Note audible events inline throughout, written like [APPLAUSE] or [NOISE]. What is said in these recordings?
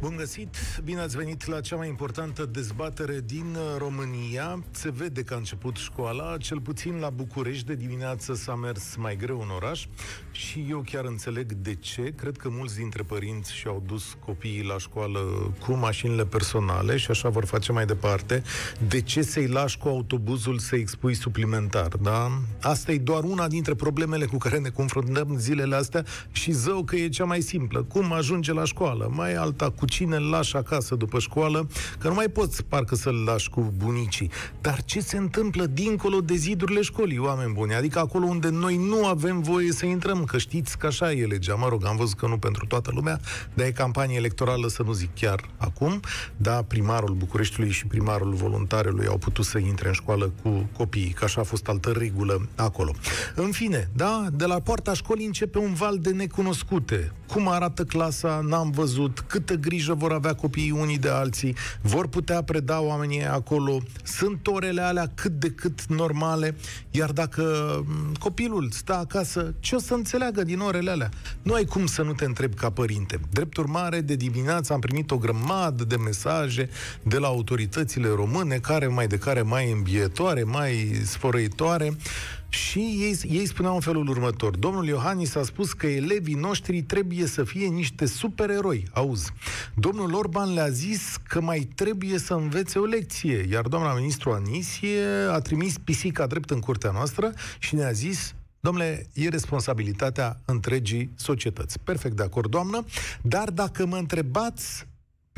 Bun găsit! Bine ați venit la cea mai importantă dezbatere din uh, România. Se vede că a început școala, cel puțin la București de dimineață s-a mers mai greu în oraș și eu chiar înțeleg de ce. Cred că mulți dintre părinți și-au dus copiii la școală cu mașinile personale și așa vor face mai departe. De ce să-i lași cu autobuzul să expui suplimentar, da? Asta e doar una dintre problemele cu care ne confruntăm zilele astea și zău că e cea mai simplă. Cum ajunge la școală? Mai alta cu cine îl lași acasă după școală, că nu mai poți parcă să-l lași cu bunicii. Dar ce se întâmplă dincolo de zidurile școlii, oameni buni? Adică acolo unde noi nu avem voie să intrăm, că știți că așa e legea. Mă rog, am văzut că nu pentru toată lumea, dar e campanie electorală, să nu zic chiar acum. Da, primarul Bucureștiului și primarul voluntarului au putut să intre în școală cu copiii, că așa a fost altă regulă acolo. În fine, da, de la poarta școlii începe un val de necunoscute. Cum arată clasa, n-am văzut, câtă grijă grijă vor avea copiii unii de alții, vor putea preda oamenii acolo, sunt orele alea cât de cât normale, iar dacă copilul stă acasă, ce o să înțeleagă din orele alea? Nu ai cum să nu te întrebi ca părinte. Drept urmare, de dimineață am primit o grămadă de mesaje de la autoritățile române, care mai de care mai îmbietoare, mai sfărăitoare, și ei, ei spuneau în felul următor. Domnul Iohannis a spus că elevii noștri trebuie să fie niște supereroi. Auzi. Domnul Orban le-a zis că mai trebuie să învețe o lecție. Iar doamna ministru Anisie a trimis pisica drept în curtea noastră și ne-a zis Domnule, e responsabilitatea întregii societăți. Perfect de acord, doamnă, dar dacă mă întrebați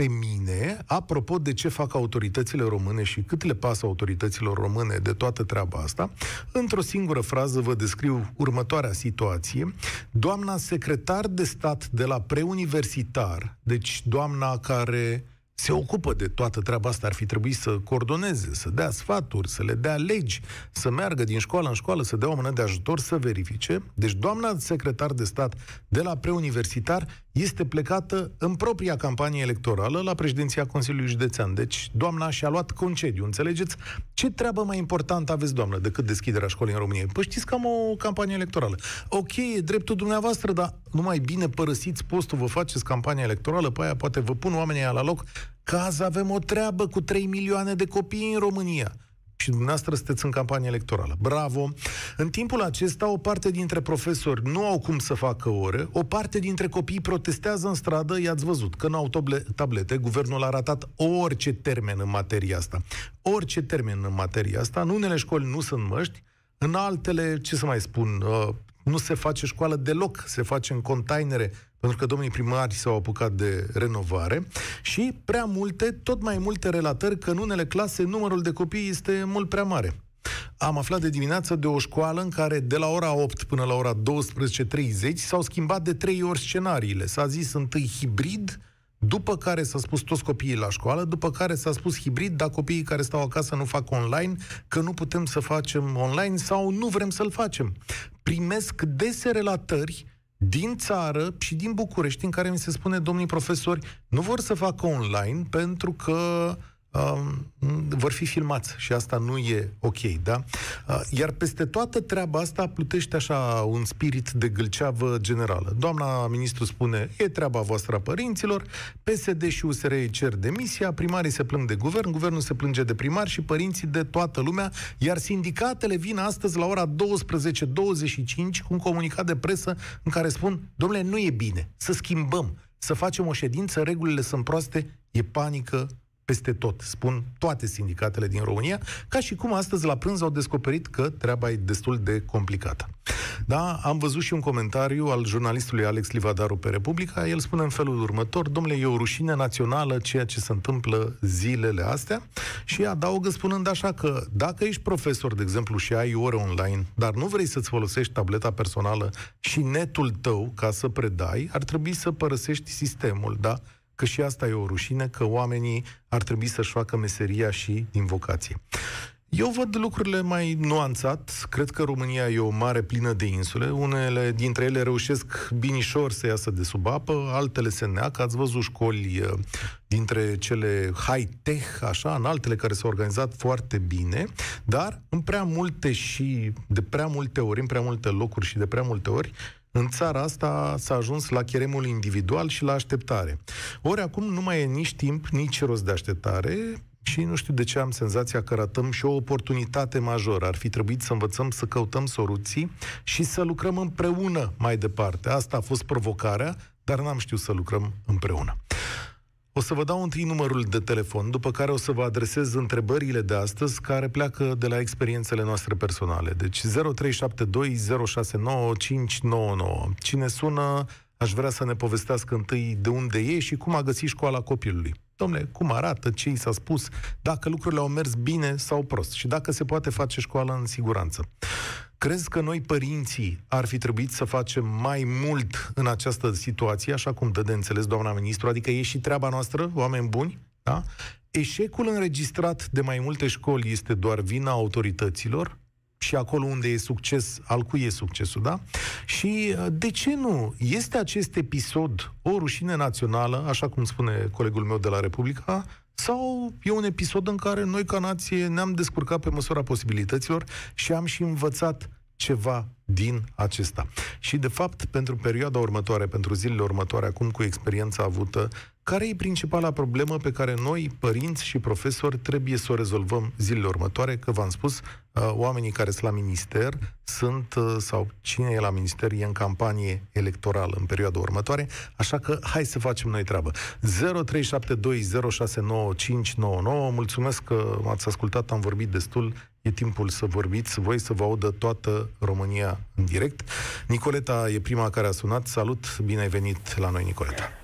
pe mine, apropo de ce fac autoritățile române și cât le pasă autorităților române de toată treaba asta, într-o singură frază vă descriu următoarea situație. Doamna secretar de stat de la preuniversitar, deci doamna care se ocupă de toată treaba asta, ar fi trebuit să coordoneze, să dea sfaturi, să le dea legi, să meargă din școală în școală, să dea o mână de ajutor, să verifice. Deci doamna secretar de stat de la preuniversitar este plecată în propria campanie electorală la președinția Consiliului Județean. Deci doamna și-a luat concediu, înțelegeți? Ce treabă mai importantă aveți, doamnă, decât deschiderea școlii în România? Păi știți că am o campanie electorală. Ok, e dreptul dumneavoastră, dar numai bine părăsiți postul, vă faceți campania electorală, pe aia poate vă pun oamenii la loc, ca azi avem o treabă cu 3 milioane de copii în România și dumneavoastră sunteți în campanie electorală. Bravo! În timpul acesta, o parte dintre profesori nu au cum să facă ore, o parte dintre copii protestează în stradă, i-ați văzut, că nu au tablete, guvernul a ratat orice termen în materia asta. Orice termen în materia asta, în unele școli nu sunt măști, în altele, ce să mai spun, uh, nu se face școală deloc, se face în containere, pentru că domnii primari s-au apucat de renovare și prea multe, tot mai multe relatări că în unele clase numărul de copii este mult prea mare. Am aflat de dimineață de o școală în care de la ora 8 până la ora 12.30 s-au schimbat de trei ori scenariile. S-a zis întâi hibrid, după care s-a spus toți copiii la școală, după care s-a spus hibrid, dar copiii care stau acasă nu fac online, că nu putem să facem online sau nu vrem să-l facem. Primesc dese relatări din țară și din București în care mi se spune, domnii profesori, nu vor să facă online pentru că um, vor fi filmați și asta nu e ok, da? Uh, iar peste toată treaba asta plutește așa un spirit de gâlceavă generală. Doamna ministru spune, e treaba voastră a părinților, PSD și USR îi cer demisia, primarii se plâng de guvern, guvernul se plânge de primar și părinții de toată lumea, iar sindicatele vin astăzi la ora 12.25 cu un comunicat de presă în care spun, domnule, nu e bine, să schimbăm, să facem o ședință, regulile sunt proaste, e panică, peste tot, spun toate sindicatele din România, ca și cum astăzi la prânz au descoperit că treaba e destul de complicată. Da, am văzut și un comentariu al jurnalistului Alex Livadaru pe Republica. El spune în felul următor, domnule, e o rușine națională ceea ce se întâmplă zilele astea și adaugă spunând așa că dacă ești profesor, de exemplu, și ai ore online, dar nu vrei să-ți folosești tableta personală și netul tău ca să predai, ar trebui să părăsești sistemul, da? Că și asta e o rușine, că oamenii ar trebui să-și facă meseria și din vocație. Eu văd lucrurile mai nuanțat. Cred că România e o mare plină de insule. Unele dintre ele reușesc binișor să iasă de sub apă, altele se neacă. Ați văzut școli uh, dintre cele high-tech, așa, în altele care s-au organizat foarte bine, dar în prea multe și de prea multe ori, în prea multe locuri și de prea multe ori, în țara asta s-a ajuns la cheremul individual și la așteptare. Ori acum nu mai e nici timp, nici rost de așteptare, și nu știu de ce am senzația că ratăm și o oportunitate majoră. Ar fi trebuit să învățăm să căutăm soluții și să lucrăm împreună mai departe. Asta a fost provocarea, dar n-am știut să lucrăm împreună. O să vă dau întâi numărul de telefon, după care o să vă adresez întrebările de astăzi care pleacă de la experiențele noastre personale. Deci 0372069599. Cine sună, aș vrea să ne povestească întâi de unde e și cum a găsit școala copilului. Domnule, cum arată, ce i s-a spus, dacă lucrurile au mers bine sau prost și dacă se poate face școală în siguranță. Crezi că noi, părinții, ar fi trebuit să facem mai mult în această situație, așa cum dă de înțeles doamna ministru, adică e și treaba noastră, oameni buni, da? Eșecul înregistrat de mai multe școli este doar vina autorităților și acolo unde e succes, al cui e succesul, da? Și uh, de ce nu? Este acest episod o rușine națională, așa cum spune colegul meu de la Republica, sau e un episod în care noi, ca nație, ne-am descurcat pe măsura posibilităților și am și învățat ceva din acesta. Și, de fapt, pentru perioada următoare, pentru zilele următoare, acum cu experiența avută, care e principala problemă pe care noi, părinți și profesori, trebuie să o rezolvăm zilele următoare? Că v-am spus, uh, oamenii care sunt la minister sunt, uh, sau cine e la minister, e în campanie electorală în perioada următoare, așa că hai să facem noi treabă. 0372069599 Mulțumesc că m-ați ascultat, am vorbit destul. E timpul să vorbiți, voi să vă audă toată România în direct. Nicoleta e prima care a sunat. Salut, bine ai venit la noi, Nicoleta.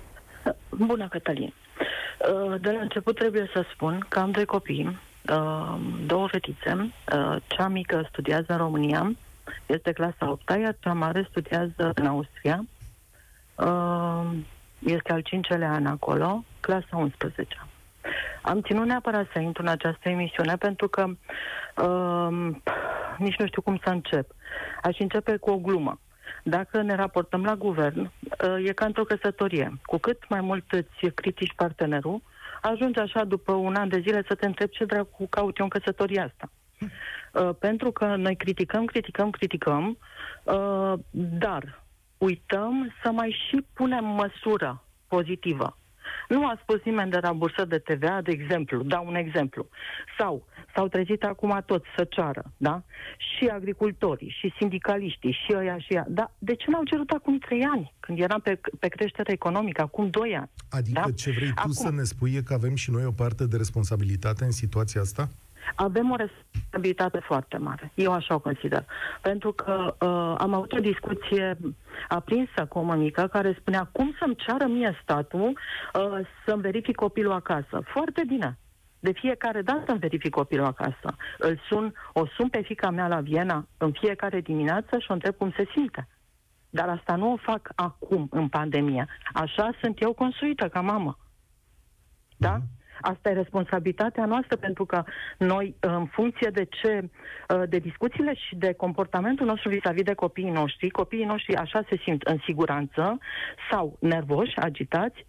Bună, Cătălin. Uh, de la început trebuie să spun că am doi copii, uh, două fetițe. Uh, cea mică studiază în România, este clasa 8 iar cea mare studiază în Austria. Este al cincelea an acolo, clasa 11 Am ținut neapărat să intru în această emisiune pentru că uh, nici nu știu cum să încep. Aș începe cu o glumă. Dacă ne raportăm la guvern, uh, e ca într-o căsătorie. Cu cât mai mult îți critici partenerul, ajungi așa după un an de zile să te întrebi ce dracu caut eu în căsătoria asta. Uh, pentru că noi criticăm, criticăm, criticăm, uh, dar uităm să mai și punem măsură pozitivă. Nu a spus nimeni de rambursări de TVA, de exemplu, dau un exemplu. Sau s-au trezit acum toți să ceară, da? Și agricultorii, și sindicaliștii, și ăia și ea. Da, de ce n-au cerut acum trei ani, când eram pe, pe creștere economică, acum doi ani? Adică da? ce vrei tu acum... să ne spui e că avem și noi o parte de responsabilitate în situația asta? Avem o responsabilitate foarte mare. Eu așa o consider. Pentru că uh, am avut o discuție aprinsă cu o mămică care spunea cum să-mi ceară mie statul uh, să-mi verific copilul acasă. Foarte bine. De fiecare dată îmi verific copilul acasă. Îl sun, o sun pe fica mea la Viena în fiecare dimineață și o întreb cum se simte. Dar asta nu o fac acum, în pandemie. Așa sunt eu construită ca mamă. Da? Mhm. Asta e responsabilitatea noastră pentru că noi, în funcție de ce, de discuțiile și de comportamentul nostru vis-a-vis de copiii noștri, copiii noștri așa se simt în siguranță sau nervoși, agitați,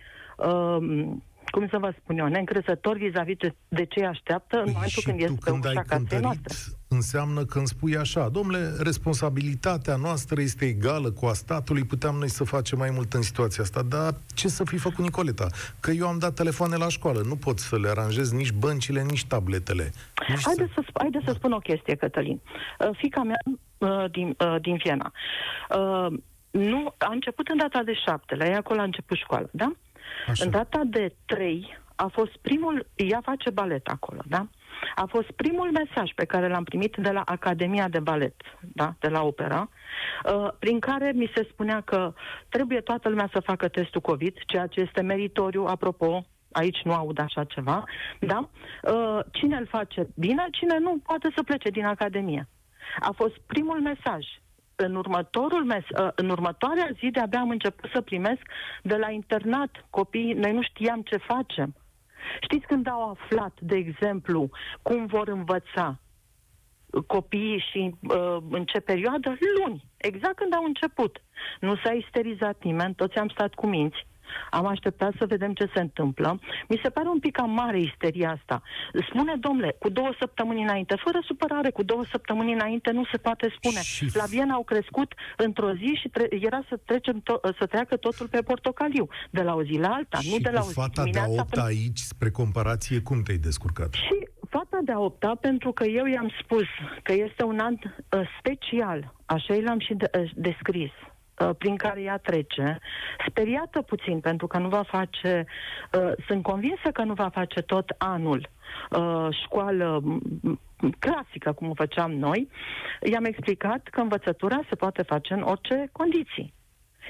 cum să vă spun eu, neîncrezător vis-a-vis de, de ce așteaptă în păi momentul când este pe ușa casei noastre. înseamnă când spui așa, domnule, responsabilitatea noastră este egală cu a statului, puteam noi să facem mai mult în situația asta, dar ce să fi făcut Nicoleta? Că eu am dat telefoane la școală, nu pot să le aranjez nici băncile, nici tabletele. Nici haideți să, să, haide să spun o chestie, Cătălin. Uh, fica mea uh, din, uh, din Viena. Uh, nu, a început în data de șapte, la ea acolo a început școala, da? Așa. În data de 3 a fost primul, ea face balet acolo, da? A fost primul mesaj pe care l-am primit de la Academia de Balet, da? de la opera, uh, prin care mi se spunea că trebuie toată lumea să facă testul COVID, ceea ce este meritoriu, apropo, aici nu aud așa ceva, da? Uh, cine îl face bine, cine nu, poate să plece din Academie. A fost primul mesaj în, următorul mes, ă, în următoarea zi de-abia am început să primesc de la internat copiii, noi nu știam ce facem. Știți când au aflat, de exemplu, cum vor învăța? copiii și uh, în ce perioadă? Luni, exact când au început. Nu s-a isterizat nimeni, toți am stat cu minți. Am așteptat să vedem ce se întâmplă. Mi se pare un pic cam mare isteria asta. Spune, domnule, cu două săptămâni înainte, fără supărare, cu două săptămâni înainte nu se poate spune. Și... La Viena au crescut într-o zi și tre- era să, trecem to- să treacă totul pe portocaliu. De la o zi la alta, și nu de la o zi fata de a opta până... aici, spre comparație, cum te-ai descurcat? Și fata de a opta, pentru că eu i-am spus că este un an uh, special, așa i l-am și de- uh, descris Uh, prin care ea trece, speriată puțin pentru că nu va face, uh, sunt convinsă că nu va face tot anul uh, școală clasică, cum o făceam noi, i-am explicat că învățătura se poate face în orice condiții.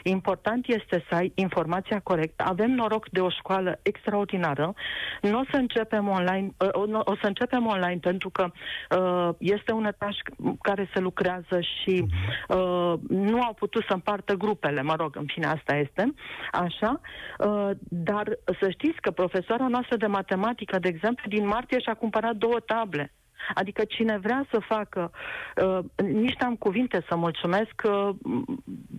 Important este să ai informația corectă. Avem noroc de o școală extraordinară. Nu o să începem online, uh, o să începem online pentru că uh, este un etaj care se lucrează și uh, nu au putut să împartă grupele, mă rog, în fine, asta este, așa, uh, dar să știți că profesoara noastră de matematică, de exemplu, din martie și-a cumpărat două table. Adică cine vrea să facă, uh, nici n-am cuvinte să mulțumesc. Uh,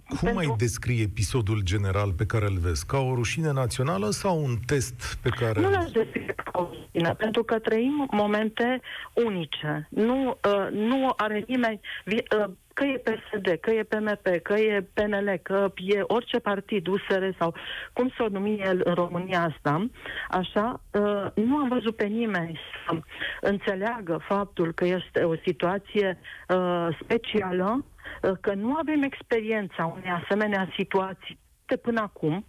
Cum pentru... mai descrie episodul general pe care îl vezi? Ca o rușine națională sau un test pe care... Nu l-aș descrie ca o rușine, pentru că trăim momente unice. Nu, uh, nu are nimeni... Uh, că e PSD, că e PMP, că e PNL, că e orice partid, USR sau cum să o numi el în România asta, așa, uh, nu am văzut pe nimeni să înțeleagă faptul că este o situație uh, specială, uh, că nu avem experiența unei asemenea situații de până acum,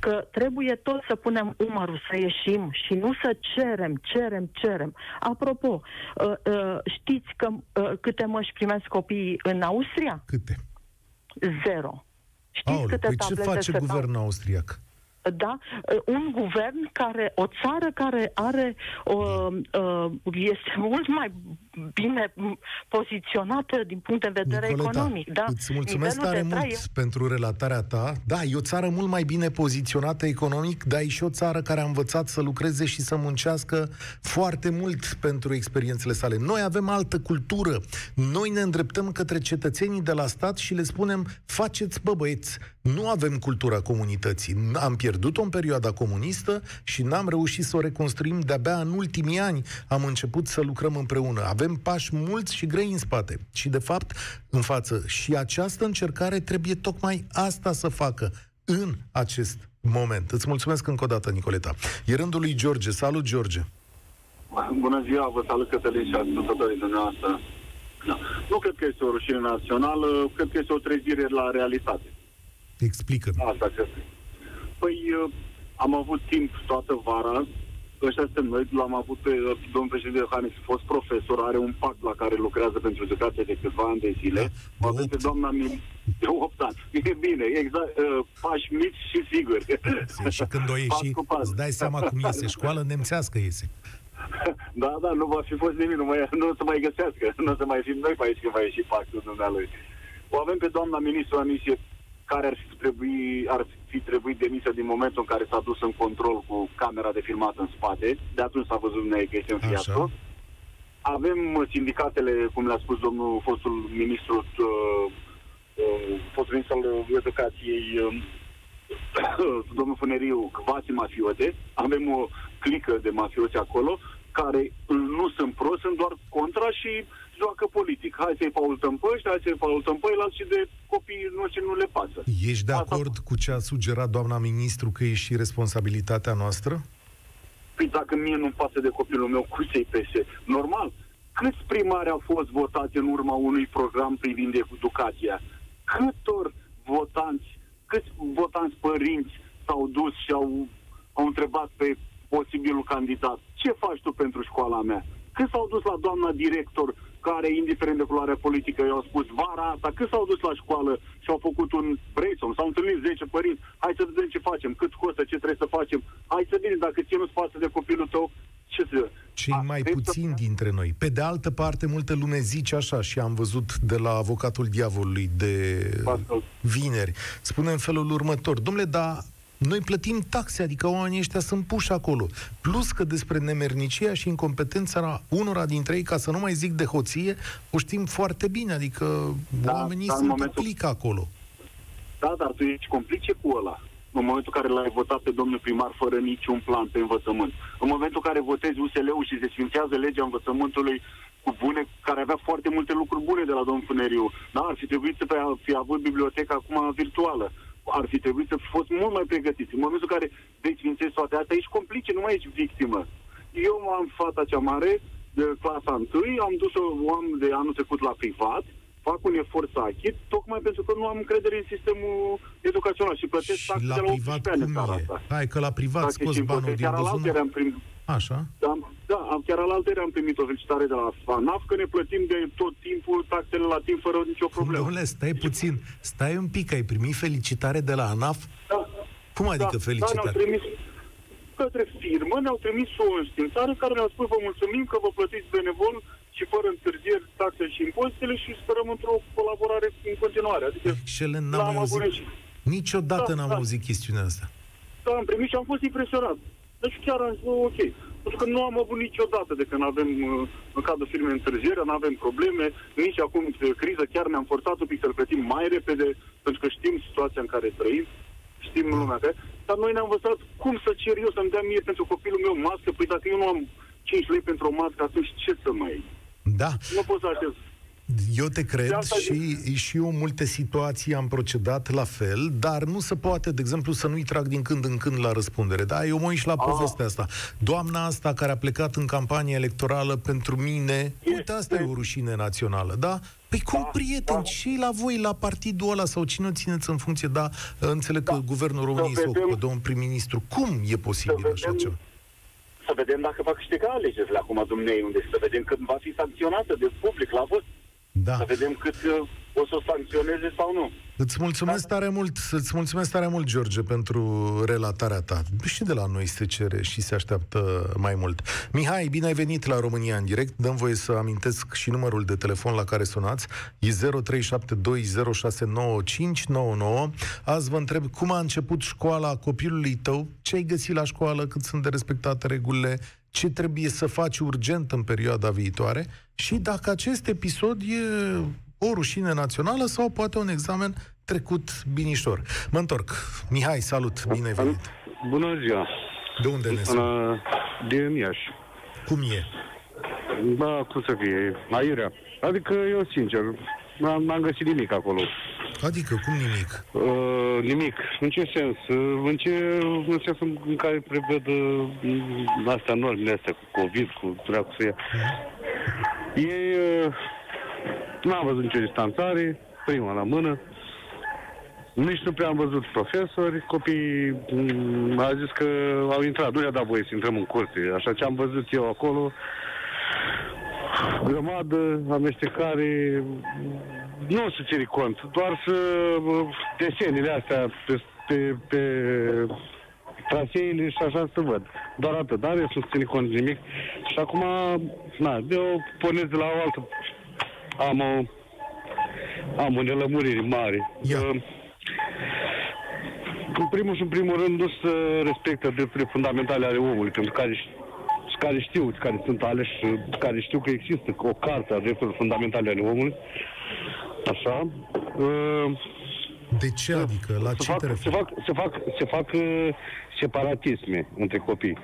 că trebuie tot să punem umărul să ieșim și nu să cerem, cerem, cerem. Apropo, uh, uh, știți că uh, câte măști primesc copiii în Austria? Câte? Zero. Știți Aole, câte păi ce face guvernul dau? austriac? da, un guvern care, o țară care are, uh, uh, este mult mai bine poziționată din punct de vedere Nicoleta, economic. Da? Îți mulțumesc Nivelul tare mult trai... pentru relatarea ta. Da, e o țară mult mai bine poziționată economic, dar e și o țară care a învățat să lucreze și să muncească foarte mult pentru experiențele sale. Noi avem altă cultură. Noi ne îndreptăm către cetățenii de la stat și le spunem, faceți bă băieți, nu avem cultura comunității. Am pierdut-o în perioada comunistă și n-am reușit să o reconstruim de-abia în ultimii ani. Am început să lucrăm împreună. Avem pași mulți și grei în spate. Și, de fapt, în față. Și această încercare trebuie tocmai asta să facă în acest moment. Îți mulțumesc încă o dată, Nicoleta. E rândul lui George. Salut, George! Bună ziua, vă salut Cătălin și ascultătorii dumneavoastră. Da. Nu cred că este o rușine națională, cred că este o trezire la realitate. Explică. Asta cred. Păi uh, am avut timp toată vara, ăștia suntem noi, l-am avut pe uh, domnul președinte Iohannis, fost profesor, are un pact la care lucrează pentru educație de câțiva ani de zile. Da, avem pe doamna Mil... De 8 ani. E bine, exact, uh, pași mici și siguri. Și când o ieși, îți dai seama cum iese școală nemțească iese. Da, da, nu va fi fost nimic, nu, mai, nu o să mai găsească, nu o să mai fim noi pe aici când va ieși pactul dumnealui. O avem pe doamna ministru Anisie care ar fi, trebui, ar fi trebuit demisă din momentul în care s-a dus în control cu camera de filmat în spate. De atunci s-a văzut că este în fiasco. Avem sindicatele, cum le-a spus domnul fostul ministru, uh, uh, fostul ministru al educației, uh, [COUGHS] domnul Funeriu, quasi mafiote. Avem o clică de mafioți acolo care nu sunt pro, sunt doar contra și joacă politic. Hai să-i paultăm pe ăștia, hai să-i paultăm pe ăilalți și de copiii noștri nu le pasă. Ești de acord Asta... cu ce a sugerat doamna ministru că e și responsabilitatea noastră? Păi dacă mie nu-mi pasă de copilul meu, cu să-i pese? Normal. Câți primari au fost votați în urma unui program privind educația? Câtor votanți, câți votanți părinți s-au dus și au, au întrebat pe posibilul candidat, ce faci tu pentru școala mea? Cât s-au dus la doamna director, care, indiferent de culoarea politică, i-au spus vara asta, cât s-au dus la școală și au făcut un brainstorm, s-au întâlnit 10 părinți, hai să vedem ce facem, cât costă, ce trebuie să facem, hai să vedem dacă ție nu-ți pasă de copilul tău, ce să... Cei A, mai puțini să... dintre noi. Pe de altă parte, multă lume zice așa și am văzut de la avocatul diavolului de vineri. Spune în felul următor, domnule, dar noi plătim taxe, adică oamenii ăștia sunt puși acolo. Plus că despre nemernicia și incompetența unora dintre ei, ca să nu mai zic de hoție, o știm foarte bine, adică da, oamenii sunt momentul... plic acolo. Da, dar tu ești complice cu ăla în momentul în care l-ai votat pe domnul primar fără niciun plan pe învățământ. În momentul în care votezi USL-ul și se sfințează legea învățământului cu bune, care avea foarte multe lucruri bune de la domnul Funeriu. Da, ar fi trebuit să fi avut biblioteca acum virtuală. Ar fi trebuit să fi fost mult mai pregătiți. În momentul în care desfințezi toate astea, ești complice, nu mai ești victimă. Eu am fata cea mare, de clasa 1, am dus-o am de anul trecut la privat, fac un efort să achit, tocmai pentru că nu am încredere în sistemul educațional și plătesc și la de la privat cum e? Asta. Hai că la privat Taxe scos banul din buzunar. Prim... Așa. Am, da, am, chiar la altere am primit o felicitare de la FANAF că ne plătim de tot timpul taxele la timp fără nicio problemă. Domnule, stai puțin, stai un pic, ai primit felicitare de la ANAF? Da. Cum adică da, felicitare? Da, trimis către firmă, ne-au trimis o înștiințare care ne-a spus vă mulțumim că vă plătiți benevol și fără întârzieri taxe și impozitele și sperăm într-o colaborare în continuare. Adică Excelent, n-am auzit. Niciodată da, n-am da. auzit chestiunea asta. Da, am primit și am fost impresionat. Deci chiar am zis, ok. Pentru că nu am avut niciodată de când avem uh, în cadrul firmei întârziere, nu avem probleme, nici acum de criză chiar ne-am forțat un pic să-l plătim mai repede, pentru că știm situația în care trăim, știm lumea care, dar noi ne-am învățat cum să cer eu să-mi dea mie pentru copilul meu mască, păi dacă eu nu am 5 lei pentru o mască, atunci ce să mai Da. Nu pot să aștept eu te cred și, și eu în multe situații am procedat la fel, dar nu se poate, de exemplu, să nu-i trag din când în când la răspundere. Da, eu mă și la ah. povestea asta. Doamna asta care a plecat în campanie electorală pentru mine, uite, asta e o rușine națională, da? Păi cum, da, prieteni, da. și la voi, la partidul ăla, sau cine țineți în funcție, da, înțeleg da. că guvernul României sau cu domnul prim-ministru, cum e posibil așa ceva? Să vedem dacă va câștiga alegerile acum dumnei, unde să vedem când va fi sancționată de public la vot. Da. Să vedem cât uh, o să o sancționeze sau nu. Îți mulțumesc da. tare mult, îți mulțumesc tare mult, George, pentru relatarea ta. Și de la noi se cere și se așteaptă mai mult. Mihai, bine ai venit la România în direct. Dăm voie să amintesc și numărul de telefon la care sunați. E 0372069599. Azi vă întreb cum a început școala copilului tău, ce ai găsit la școală, cât sunt de respectate regulile, ce trebuie să faci urgent în perioada viitoare și dacă acest episod e o rușine națională sau poate un examen trecut binișor. Mă întorc. Mihai, salut, bine ai venit. Bună ziua. De unde ne suni? Din Iași. Cum e? Da, cum să fie, aiurea. Adică eu, sincer, n-am găsit nimic acolo. Adică, cum nimic? Uh, nimic. În ce sens? Uh, în, ce, în sensul în care prevăd uh, astea normele astea cu COVID, cu dracu să ia. Uh-huh. Ei uh, n-am văzut nicio distanțare, prima la mână. Nici nu prea am văzut profesori, copiii mm, au zis că au intrat, nu le-a dat voie să intrăm în curte. Așa ce am văzut eu acolo, grămadă, amestecare, nu să ține cont, doar să desenile astea pe, pe, pe traseile și așa să văd. Doar atât, dar eu nu ține cont de nimic. Și acum, na, eu pornesc de la o altă... Am o, am o nelămurire mare. Yeah. Uh, în primul și în primul rând nu să respectă drepturile fundamentale ale omului, pentru care care știu, care sunt aleși, care știu că există o carte a drepturilor fundamentale ale omului, așa. Uh, de ce adică? La se ce fac, te referi? Se fac, se fac, se fac uh, separatisme între copii.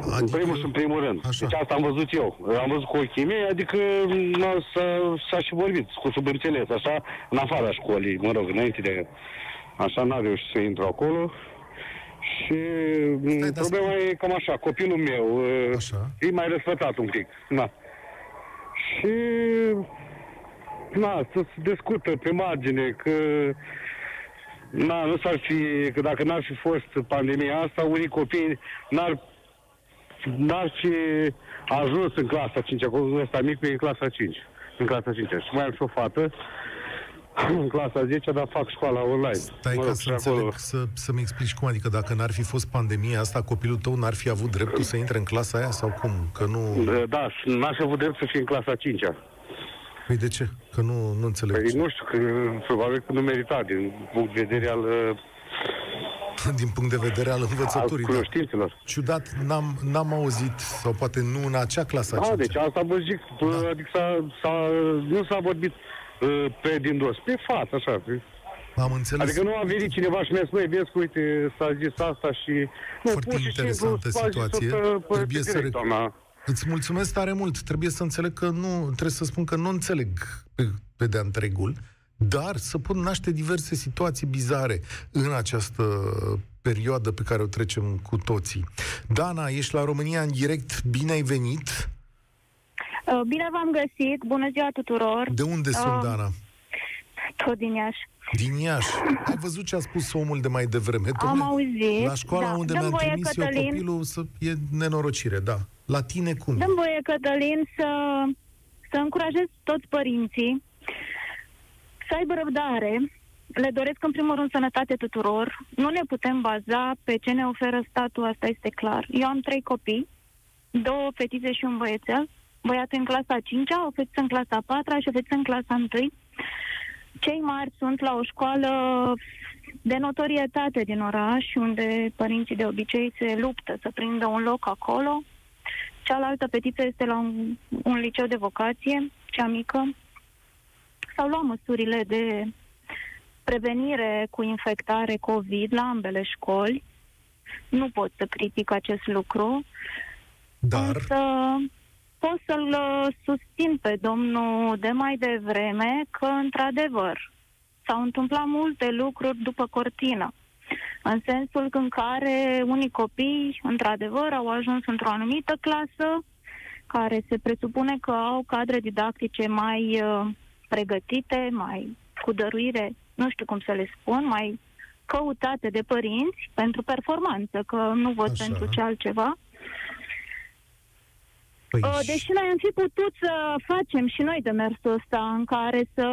Adică... În primul și în primul rând. Așa. Deci asta am văzut eu. Am văzut cu ochii mei, adică s-a, s-a și vorbit cu subînțeles, așa, în afara școlii, mă rog, înainte de... Așa n-am reușit să intru acolo. Și Stai, problema e cam așa, copilul meu așa. e mai răsfătat un pic. Na. Și na, să se discută pe margine că na, nu s-ar fi, că dacă n-ar fi fost pandemia asta, unii copii n-ar n-ar fi ajuns în clasa 5, acolo ăsta mic e în clasa 5, în clasa 5. Și mai am și o fată [CLEARS THROAT] în clasa 10, dar fac școala online. Stai mă ca să înțeleg, acolo... să, să-mi explici cum, adică dacă n-ar fi fost pandemia asta, copilul tău n-ar fi avut dreptul să intre în clasa aia sau cum? Că nu... Da, n-aș fi avut drept să fie în clasa 5 -a. Păi de ce? Că nu, nu înțeleg. Păi ce. nu știu, că probabil că nu merita din punct de vedere al uh, [LAUGHS] din punct de vedere al învățăturii. Al cunoștințelor. Ciudat, n-am, n-am auzit, sau poate nu în acea clasă. Da, deci asta vă zic, da. adică s-a, s-a, nu s-a vorbit uh, pe din dos, pe față, așa, pe, am înțeles. Adică nu a venit cineva și mi-a spus, vezi, uite, s-a zis asta și... Nu, Foarte interesantă situație. Pe, pe, Trebuie pe direct, să... Doamna. Îți mulțumesc tare mult. Trebuie să înțeleg că nu... Trebuie să spun că nu înțeleg pe, pe de întregul, dar să pot naște diverse situații bizare în această perioadă pe care o trecem cu toții. Dana, ești la România în direct. Bine ai venit! Uh, bine v-am găsit! Bună ziua tuturor! De unde uh, sunt, Dana? Tot din Iași. Din Iași. Ai văzut ce a spus omul de mai devreme? Am auzit. La școala da. unde mi-am trimis Cătălin, eu copilul să e nenorocire, da. La tine cum? Dăm voie, Cătălin, să, să încurajez toți părinții să aibă răbdare. Le doresc în primul rând sănătate tuturor. Nu ne putem baza pe ce ne oferă statul, asta este clar. Eu am trei copii, două fetițe și un băiețel. Băiatul în clasa 5 o fetiță în clasa 4 și o fetiță în clasa 1 cei mari sunt la o școală de notorietate din oraș, unde părinții de obicei se luptă să prindă un loc acolo. Cealaltă petiță este la un, un liceu de vocație, cea mică. S-au luat măsurile de prevenire cu infectare COVID la ambele școli. Nu pot să critic acest lucru. Dar... Însă pot să-l uh, susțin pe domnul de mai devreme că, într-adevăr, s-au întâmplat multe lucruri după cortină. În sensul în care unii copii, într-adevăr, au ajuns într-o anumită clasă, care se presupune că au cadre didactice mai uh, pregătite, mai cu dăruire, nu știu cum să le spun, mai căutate de părinți pentru performanță, că nu văd Așa. pentru ce altceva. Păi... Uh, deși noi am fi putut să facem și noi demersul ăsta în care să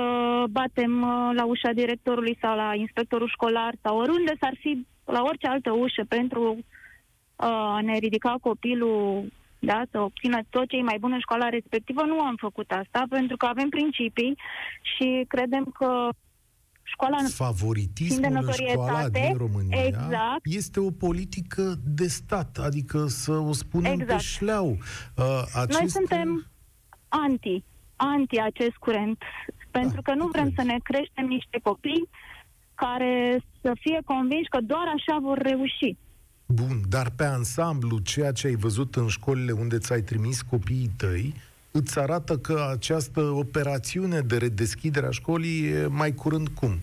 batem uh, la ușa directorului sau la inspectorul școlar sau oriunde s-ar fi la orice altă ușă pentru uh, a ne ridica copilul da, să obțină tot ce e mai bun în școala respectivă, nu am făcut asta pentru că avem principii și credem că școala Favoritismul în școala din România exact. este o politică de stat, adică să o spunem exact. pe șleau. Uh, acest... Noi suntem anti, anti acest curent, pentru da, că nu vrem cred. să ne creștem niște copii care să fie convinși că doar așa vor reuși. Bun, dar pe ansamblu, ceea ce ai văzut în școlile unde ți-ai trimis copiii tăi, îți arată că această operațiune de redeschidere a școlii e mai curând cum?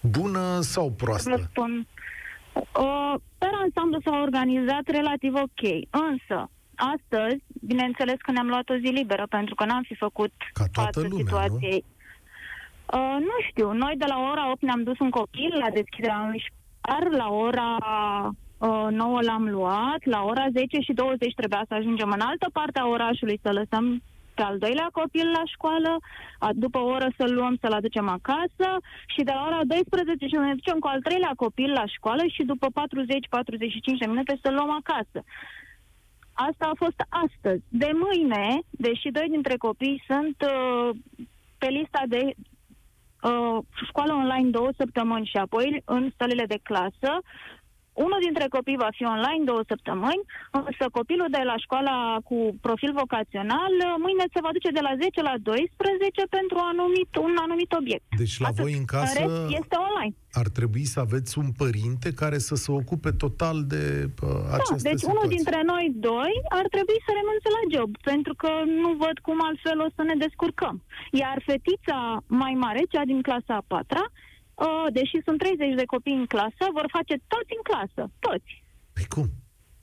Bună sau proastă? Vă spun. Uh, pe ansamblu s-a organizat relativ ok, însă astăzi, bineînțeles că ne-am luat o zi liberă, pentru că n-am fi făcut Ca toată lumea, situației. Nu? Uh, nu știu, noi de la ora 8 ne-am dus un copil la deschiderea unui școlar, la ora uh, 9 l-am luat, la ora 10 și 20 trebuia să ajungem în altă parte a orașului să lăsăm pe al doilea copil la școală, a, după o oră să-l luăm să-l aducem acasă și de la ora 12 și ne ducem cu al treilea copil la școală și după 40-45 de minute să-l luăm acasă. Asta a fost astăzi. De mâine, deși doi dintre copii sunt uh, pe lista de uh, școală online două săptămâni și apoi în stălile de clasă, unul dintre copii va fi online două săptămâni, însă copilul de la școala cu profil vocațional mâine se va duce de la 10 la 12 pentru un anumit, un anumit obiect. Deci la Atât. voi în casă în rest, este online. ar trebui să aveți un părinte care să se ocupe total de uh, această da, deci situație. unul dintre noi doi ar trebui să renunțe la job, pentru că nu văd cum altfel o să ne descurcăm. Iar fetița mai mare, cea din clasa a patra, uh, deși sunt 30 de copii în clasă, vor face toți în clasă. Toți. Păi cum?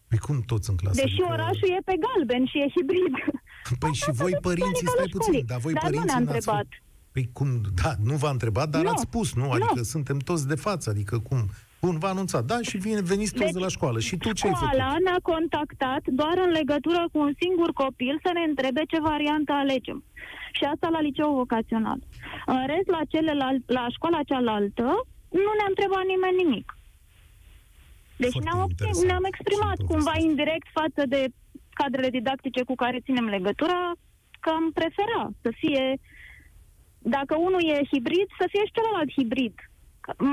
Păi cum toți în clasă? Deși adică... orașul e pe galben și e hibrid. [LAUGHS] Păi și voi părinții, stai puțin, dar voi dar părinții nu ne-a întrebat. Păi cum, da, nu v-a întrebat, dar nu. ați spus, nu? Adică nu. suntem toți de față, adică cum? Bun, v-a anunțat, da, și vine, veniți toți deci, de la școală. Și tu ce ai făcut? Școala ne-a contactat doar în legătură cu un singur copil să ne întrebe ce variantă alegem. Și asta la liceu vocațional. În rest, la, celelal- la școala cealaltă, nu ne-a întrebat nimeni nimic. Deci ne-am, ne-am exprimat cumva indirect față de cadrele didactice cu care ținem legătura, că am prefera să fie, dacă unul e hibrid, să fie și celălalt hibrid Ca-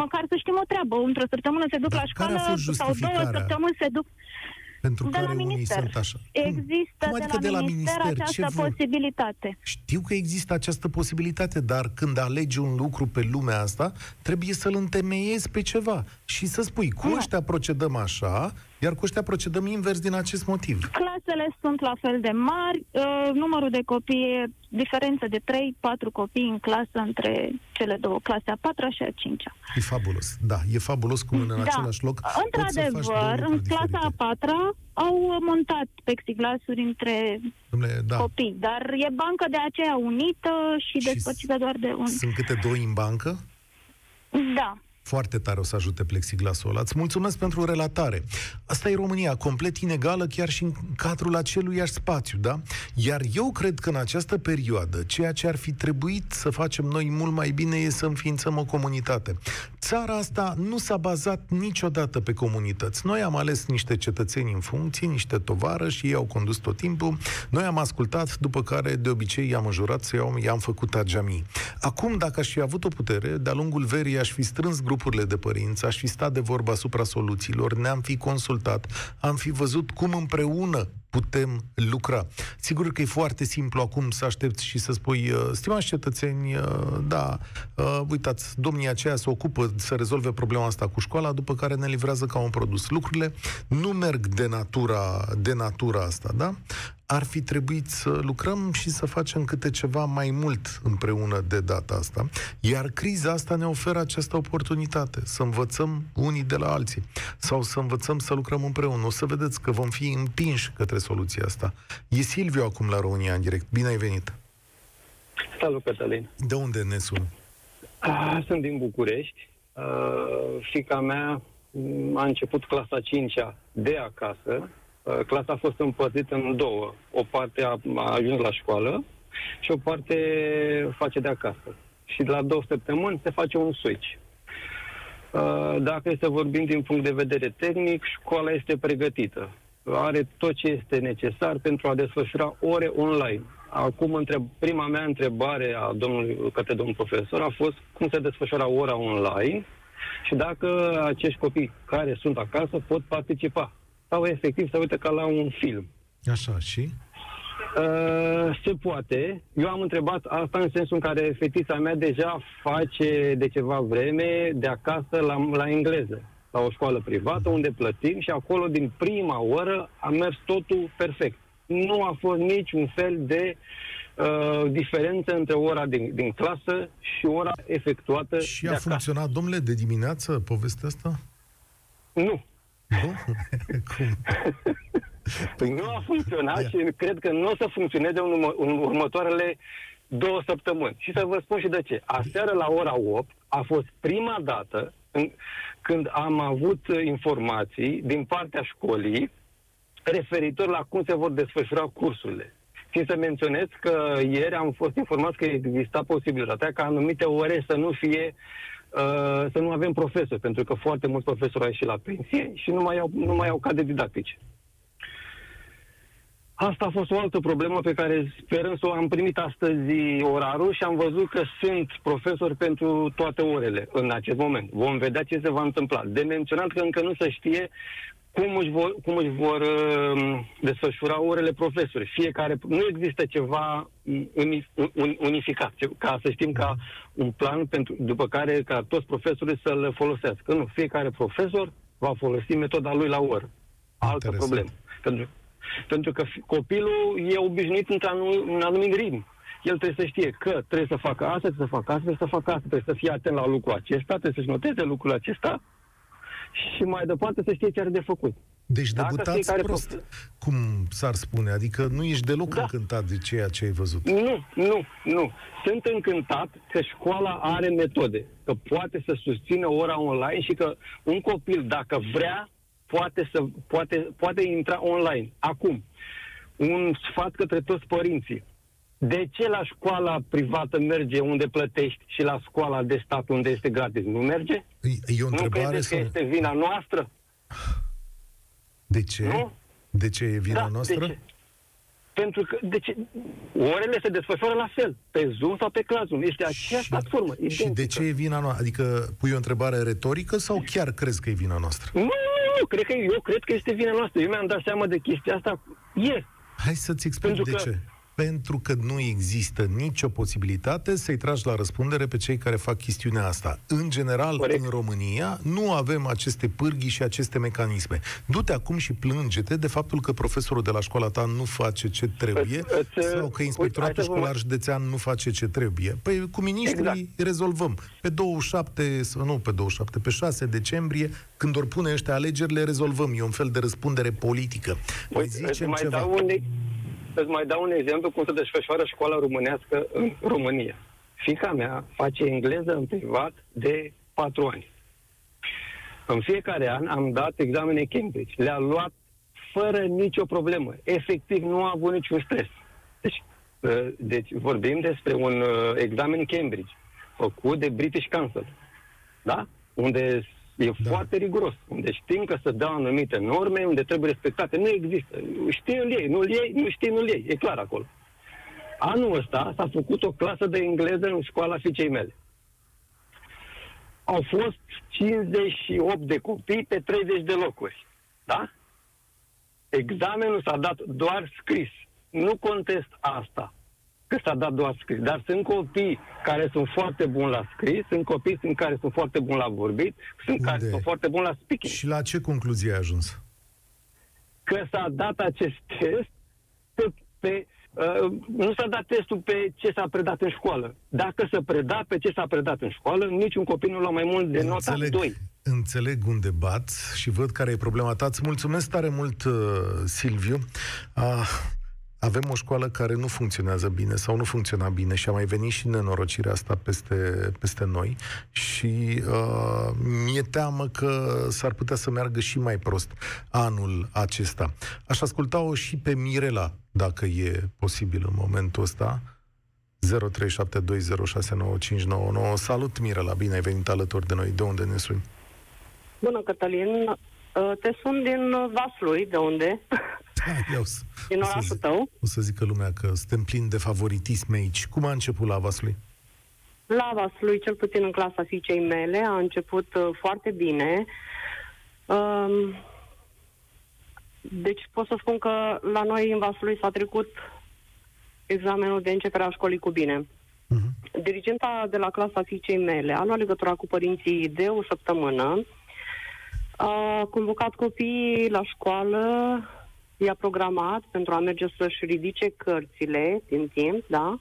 Măcar să știm o treabă. Într-o săptămână se duc Dar la care a școală fost sau două justificarea? săptămâni se duc Pentru de la care unii minister. sunt așa. Există Cum adică de, la minister, Ce această vor? posibilitate. Știu că există această posibilitate, dar când alegi un lucru pe lumea asta, trebuie să-l întemeiezi pe ceva și să spui, cu Nu. ăștia procedăm așa, iar cu ăștia procedăm invers din acest motiv. Clasele sunt la fel de mari, uh, numărul de copii e diferență de 3-4 copii în clasă între cele două clase, a patra și a cincea. E fabulos, da, e fabulos cum în același loc poți să faci două Într-adevăr, lucruri în clasa a diferite. patra au montat plexiglasuri între Dom'le, da, copii, dar e bancă de aceea unită și, Și despărțită doar de un... sunt câte doi în bancă? Da. Foarte tare o să ajute plexiglasul ăla. Îți mulțumesc pentru relatare. Asta e România, complet inegală chiar și în cadrul aceluiași spațiu, da? Iar eu cred că în această perioadă, ceea ce ar fi trebuit să facem noi mult mai bine e să înființăm o comunitate. Țara asta nu s-a bazat niciodată pe comunități. Noi am ales niște cetățeni în funcție, niște tovară și ei au condus tot timpul. Noi am ascultat, după care de obicei i-am înjurat să iau, i-am făcut ageamii. Acum, dacă aș fi avut o putere, de-a lungul verii aș fi strâns grupurile de părinți, aș fi stat de vorbă asupra soluțiilor, ne-am fi consultat, am fi văzut cum împreună putem lucra. Sigur că e foarte simplu acum să aștepți și să spui, uh, stimați cetățeni, uh, da, uh, uitați, domnii aceia se ocupă să rezolve problema asta cu școala, după care ne livrează ca un produs. Lucrurile nu merg de natura, de natura asta, da? Ar fi trebuit să lucrăm și să facem câte ceva mai mult împreună de data asta. Iar criza asta ne oferă această oportunitate, să învățăm unii de la alții sau să învățăm să lucrăm împreună. O să vedeți că vom fi împinși către soluția asta. E Silviu acum la România în direct. Bine ai venit! Salut, Cătălin. De unde ne suni? Ah, Sunt din București. Ah, Fica mea mm, a început clasa 5 de acasă. Ah, Clasa a fost împărțită în două. O parte a, a ajuns la școală și o parte face de acasă. Și la două săptămâni se face un switch. Ah, Dacă e să vorbim din punct de vedere tehnic, școala este pregătită. Are tot ce este necesar pentru a desfășura ore online. Acum, întreb, prima mea întrebare a domnului, către domnul profesor a fost cum se desfășoară ora online și dacă acești copii care sunt acasă pot participa. Sau efectiv să uite ca la un film. Așa, și? Uh, se poate. Eu am întrebat asta în sensul în care fetița mea deja face de ceva vreme de acasă la, la engleză, la o școală privată unde plătim și acolo din prima oră a mers totul perfect. Nu a fost niciun fel de uh, diferență între ora din, din clasă și ora efectuată Și de a acasă. funcționat, domnule, de dimineață povestea asta? Nu. Nu? [LAUGHS] Cum? [LAUGHS] Păi nu a funcționat Ia. și cred că nu o să funcționeze în, urmă, în următoarele două săptămâni. Și să vă spun și de ce. Aseară la ora 8 a fost prima dată în, când am avut uh, informații din partea școlii referitor la cum se vor desfășura cursurile. Țin să menționez că ieri am fost informați că exista posibilitatea ca anumite ore să nu fie uh, să nu avem profesori, pentru că foarte mulți profesori au ieșit la pensie și nu mai au, nu mai au cadre didactice. Asta a fost o altă problemă pe care sperăm să o am primit astăzi orarul și am văzut că sunt profesori pentru toate orele în acest moment. Vom vedea ce se va întâmpla. De menționat că încă nu se știe cum își vor, cum își vor uh, desfășura orele profesori. Fiecare, nu există ceva mm, uni, un, unificat, ce- ca să știm ca un plan pentru, după care ca toți profesorii să-l folosească. Nu, fiecare profesor va folosi metoda lui la oră. Altă Interesant. problemă. Pentru, pentru că fi- copilul e obișnuit într-un un anumit ritm. El trebuie să știe că trebuie să facă asta, trebuie să facă asta, trebuie să facă asta, trebuie să fie atent la lucrul acesta, trebuie să-și noteze lucrul acesta și mai departe să știe ce are de făcut. Deci Dacă debutați fiecare prost, prof- cum s-ar spune. Adică nu ești deloc Da. încântat de ceea ce ai văzut. Nu, nu, nu. Sunt încântat că școala are metode, că poate să susțină ora online și că un copil, dacă vrea, poate, să, poate, poate intra online. Acum, un sfat către toți părinții. De ce la școala privată merge unde plătești și la școala de stat unde este gratis nu merge? E, e o Nu întrebare credeți că sau... este vina noastră? De ce? Nu? De ce e vina Da, de noastră? ce? Pentru că, deci, orele se desfășoară la fel, pe Zoom sau pe Classroom. Este aceeași platformă. Și de identică. ce e vina noastră? Adică pui o întrebare retorică sau chiar crezi că e vina noastră? Nu, nu, nu, cred că, eu cred că este vina noastră. Eu mi-am dat seama de chestia asta ieri. Hai să-ți explic Pentru de că- ce. Pentru că nu există nicio posibilitate să-i tragi la răspundere pe cei care fac chestiunea asta. În general, Corect. în România, nu avem aceste pârghii și aceste mecanisme. Du-te acum și plânge-te de faptul că profesorul de la școala ta nu face ce trebuie Îți- îți- sau că uite, inspectoratul hai să vă școlar mai- județean nu face ce trebuie. Păi cu miniștrii Exact. rezolvăm. Pe 27, sau nu pe 27, pe 6 decembrie, când ori pune ăștia alegerile, rezolvăm. E un fel de răspundere politică. Păi Uite, îți zicem mai, ceva. dau un, îți mai dau un exemplu cum se desfășoară școala românească în România. Fica mea face engleză în privat de patru ani. În fiecare an am dat examene Cambridge. Le-a luat fără nicio problemă. Efectiv, nu a avut niciun stres. Deci, uh, deci vorbim despre un uh, examen Cambridge făcut de British Council. Da? Unde e Da. da. foarte riguros. Unde știm că se dau anumite norme, unde trebuie respectate. Nu există. Știi, îl iei. Nu-l iei, nu știi, nu-l iei. E clar acolo. Anul ăsta s-a făcut o clasă de engleză în școala fiicei mele. Au fost 58 de copii pe 30 de locuri. Da? Examenul s-a dat doar scris. Nu contest asta, că s-a dat doar scris. Dar sunt copii care sunt foarte buni la scris, sunt copii sunt care sunt foarte buni la vorbit, sunt Unde? care sunt foarte buni la speaking. Și la ce concluzie ai ajuns? Că s-a dat acest test pe... pe uh, nu s-a dat testul pe ce s-a predat în școală. Dacă se preda pe ce s-a predat în școală, niciun copil nu lua mai mult de nota 2. înțeleg unde bat și văd care e problema ta. Îți mulțumesc tare mult, uh, Silviu. Uh, avem o școală care nu funcționează bine sau nu funcționa bine și a mai venit și nenorocirea asta peste, peste noi și uh, mi-e teamă că s-ar putea să meargă și mai prost anul acesta. Aș asculta-o și pe Mirela, dacă e posibil în momentul ăsta. 0372069599. Salut, Mirela, bine ai venit alături de noi. De unde ne suni? Bună, Cătălin. Uh, Te sun din uh, Vaslui, de unde? Da, eu s- Din o să orașul zic- tău. O să zică lumea că suntem plini de favoritism aici. Cum a început la Vaslui? La Vaslui, cel puțin în clasa fiicei mele, a început uh, foarte bine. Um, deci pot să spun că la noi în Vaslui s-a trecut examenul de începere a școlii cu bine. Uh-huh. Dirigenta de la clasa fiicei mele a luat legătura cu părinții de o săptămână, a convocat copiii la școală, i-a programat pentru a merge să-și ridice cărțile din timp, da?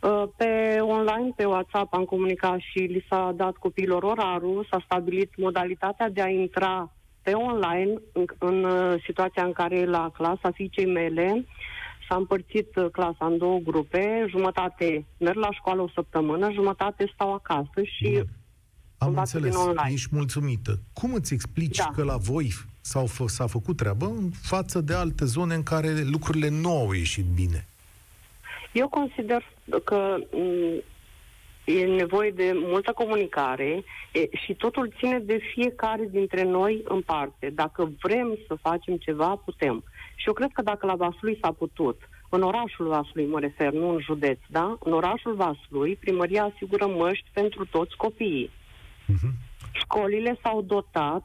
Uh, Pe online, pe WhatsApp am comunicat și li s-a dat copiilor orarul, s-a stabilit modalitatea de a intra pe online în, în uh, situația în care la clasa fiicei mele s-a împărțit uh, clasa în două grupe, jumătate merg la școală o săptămână, jumătate stau acasă și Bun. Am învață înțeles, din online. ești mulțumită. Cum îți explici Da. că la voi s-au fă, s-a făcut treabă în față de alte zone în care lucrurile nu au ieșit bine? Eu consider că m, e nevoie de multă comunicare e, și totul ține de fiecare dintre noi în parte. Dacă vrem să facem ceva, putem. Și eu cred că dacă la Vaslui s-a putut, în orașul Vaslui mă refer, nu în județ, da? În orașul Vaslui, primăria asigură măști pentru toți copiii. Mhm. Școlile s-au dotat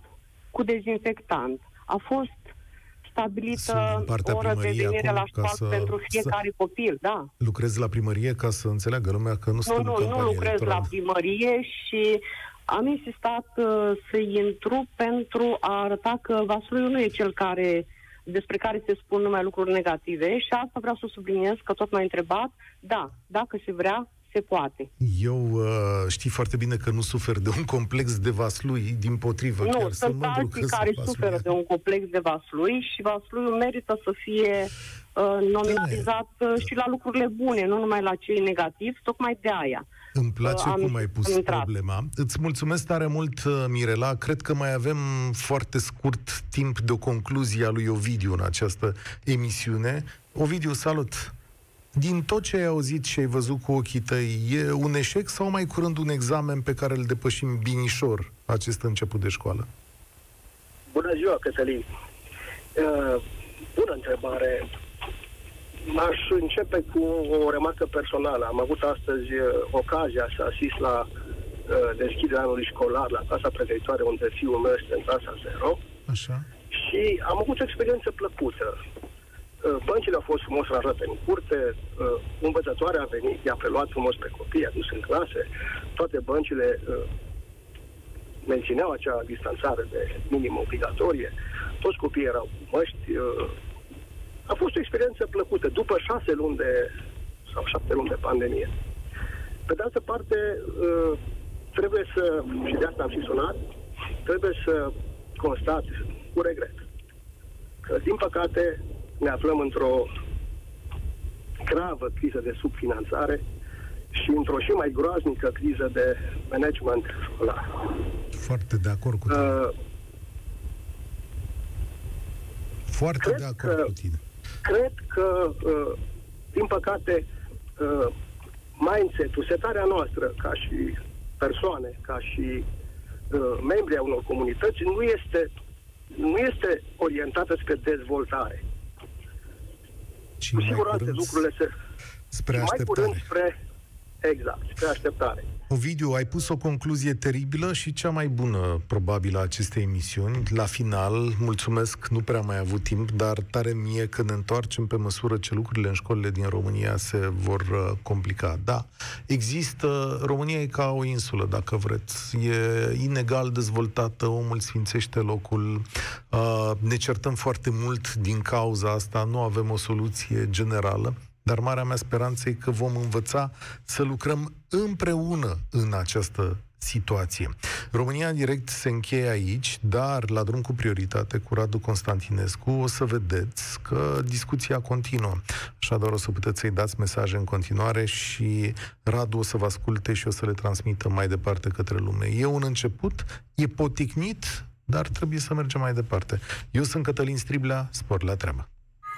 cu dezinfectant. A fost Sunt stabilită din partea o oră de primăriei venire acum la ca școală să- pentru să- fiecare copil, da. Lucrezi la primărie ca să înțeleagă lumea că nu Nu, sunt în nu, nu campanie lucrez la electorală. primărie și am insistat uh, să intru pentru a arăta că Vasluiu nu e cel care despre care se spun numai lucruri negative și asta vreau să subliniez că tot m-a întrebat, da, dacă se vrea, se poate. Eu uh, știi foarte bine că nu sufer de un complex de vaslui, din potrivă. nu, chiar sunt mândru alții că care sunt suferă vasluian. de un complex de Vaslui și Vasluiul merită să fie uh, nominalizat uh, și la lucrurile bune, nu numai la cei negativi, tocmai de aia. Îmi place Uh, am- cum ai pus am intrat. problema. Îți mulțumesc tare mult, uh, Mirela. Cred că mai avem foarte scurt timp de o concluzie a lui Ovidiu în această emisiune. Ovidiu, salut! Din tot ce ai auzit și ai văzut cu ochii tăi, e un eșec sau mai curând un examen pe care îl depășim binișor acest început de școală? Bună ziua, Cătălin. Uh, bună întrebare. aș începe cu o remarcă personală. Am avut astăzi uh, ocazia să asist la uh, deschiderea anului școlar la casa pregătitoare unde fiul meu este în clasa 0 Așa. și am avut o experiență plăcută. Uh, Băncile au fost frumos aranjate în curte, uh, învățătoarea a venit, i-a preluat frumos pe copii, a dus în clase, toate băncile uh, mențineau acea distanțare de minim obligatorie, toți copiii erau cu măști. uh, A fost o experiență plăcută, după șase luni de, sau șapte luni de pandemie. Pe de altă parte, uh, trebuie să, și de asta am și sunat, trebuie să constat cu regret că, din păcate, ne aflăm într-o gravă criză de subfinanțare și într-o și mai groaznică criză de management școlar. Foarte de acord cu tine. Uh, Foarte cred de acord că- cu tine. cred că, uh, din păcate, uh, mindset-ul, setarea noastră ca și persoane, ca și uh, membri a unor comunități, nu este, nu este orientată spre dezvoltare. Și Cu mai siguranță curând lucrurile se... spre mai curând așteptare. spre... Exact, spre așteptare. Ovidiu, ai pus o concluzie teribilă și cea mai bună, probabil, a acestei emisiuni. La final, mulțumesc, nu prea am mai avut timp, dar tare mie că ne întoarcem pe măsură ce lucrurile în școlile din România se vor uh, complica. Da, există, România e ca o insulă, dacă vreți. E inegal dezvoltată, omul sfințește locul, uh, ne certăm foarte mult din cauza asta, nu avem o soluție generală. Dar marea mea speranță e că vom învăța să lucrăm împreună în această situație. România Direct se încheie aici, dar la drum cu prioritate cu Radu Constantinescu o să vedeți că discuția continuă. Așadar o să puteți să-i dați mesaje în continuare și Radu o să vă asculte și o să le transmită mai departe către lume. E un început, e poticnit, dar trebuie să mergem mai departe. Eu sunt Cătălin Striblea, spor la treabă.